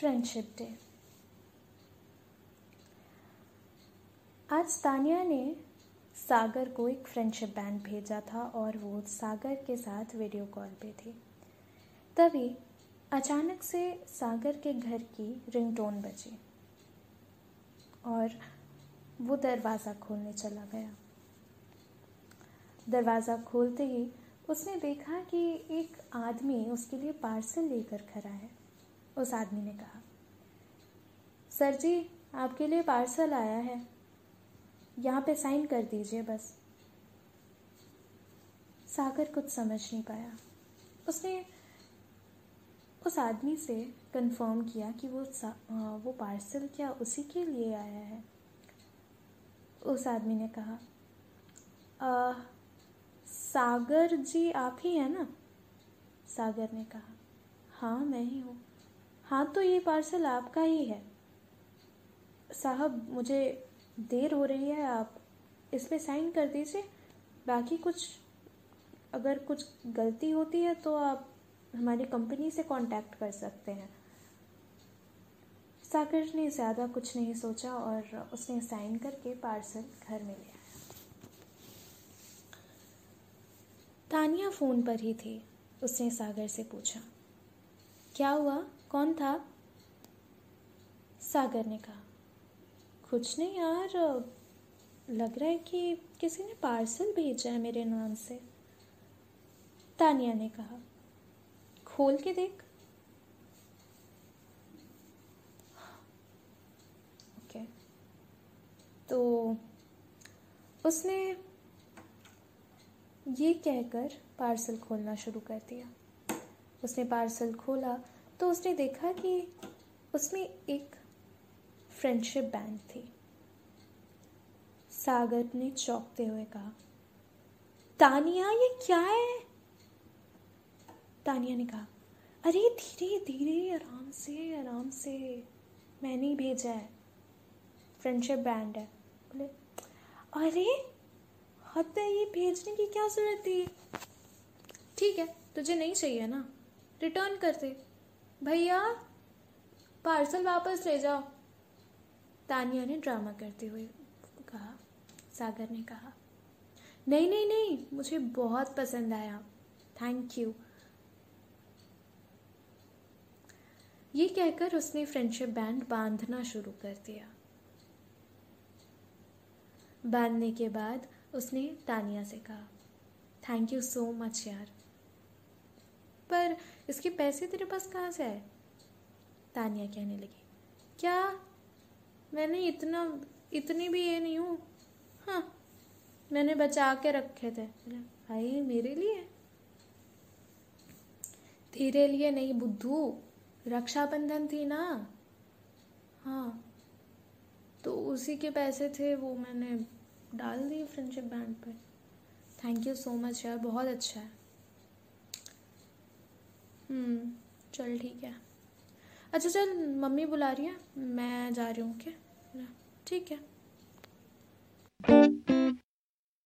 Friendship day आज तानिया ने सागर को एक फ्रेंडशिप बैंड भेजा था और वो सागर के साथ वीडियो कॉल पे थी। तभी अचानक से सागर के घर की रिंगटोन बजी और वो दरवाज़ा खोलने चला गया। दरवाज़ा खोलते ही उसने देखा कि एक आदमी उसके लिए पार्सल लेकर खड़ा है। उस आदमी ने कहा सर जी आपके लिए पार्सल आया है। यहाँ पे साइन कर दीजिए बस। सागर कुछ समझ नहीं पाया। उसने उस आदमी से कंफर्म किया कि वो वो पार्सल क्या उसी के लिए आया है। उस आदमी ने कहा आ, सागर जी आप ही हैं ना? सागर ने कहा हाँ मैं ही हूँ। हाँ तो ये पार्सल आपका ही है। साहब, मुझे देर हो रही है, आप इस पर साइन कर दीजिए। बाकी कुछ, अगर कुछ गलती होती है तो आप हमारी कंपनी से कांटेक्ट कर सकते हैं। सागर ने ज़्यादा कुछ नहीं सोचा और उसने साइन करके पार्सल घर में लिया तानिया फ़ोन पर ही थी। उसने सागर से पूछा क्या हुआ? कौन था? सागर ने कहा। कुछ नहीं यार, लग रहा है कि किसी ने पार्सल भेजा है मेरे नाम से। तानिया ने कहा। खोल के देख। ओके। तो उसने ये कहकर पार्सल खोलना शुरू कर दिया। उसने पार्सल खोला तो उसने देखा कि उसमें एक फ्रेंडशिप बैंड थी। सागर ने चौंकते हुए कहा, तानिया, ये क्या है? तानिया ने कहा, अरे, धीरे धीरे, आराम से आराम से। मैंने ही भेजा है। फ्रेंडशिप बैंड है। बोले, अरे, हद है, ये भेजने की क्या ज़रूरत थी? ठीक है, तुझे नहीं चाहिए ना? रिटर्न कर दे। भैया, पार्सल वापस ले जाओ। तानिया ने ड्रामा करते हुए कहा, सागर ने कहा, नहीं नहीं नहीं, मुझे बहुत पसंद आया। थैंक यू ये कहकर उसने फ्रेंडशिप बैंड बांधना शुरू कर दिया। बांधने के बाद उसने तानिया से कहा थैंक यू सो मच यार। पर इसके पैसे तेरे पास कहाँ से आए? तानिया कहने लगी। क्या? मैंने इतना, इतनी भी ये नहीं हूँ। हाँ मैंने बचा के रखे थे। भाई, मेरे लिए? तेरे लिए नहीं बुद्धू, रक्षाबंधन थी ना? हाँ तो उसी के पैसे थे, वो मैंने डाल दिए फ्रेंडशिप बैंड पर. थैंक यू सो मच यार, बहुत अच्छा है। हम्म, चल ठीक है। अच्छा चल, मम्मी बुला रही है। मैं जा रही हूँ, ओके? ठीक है।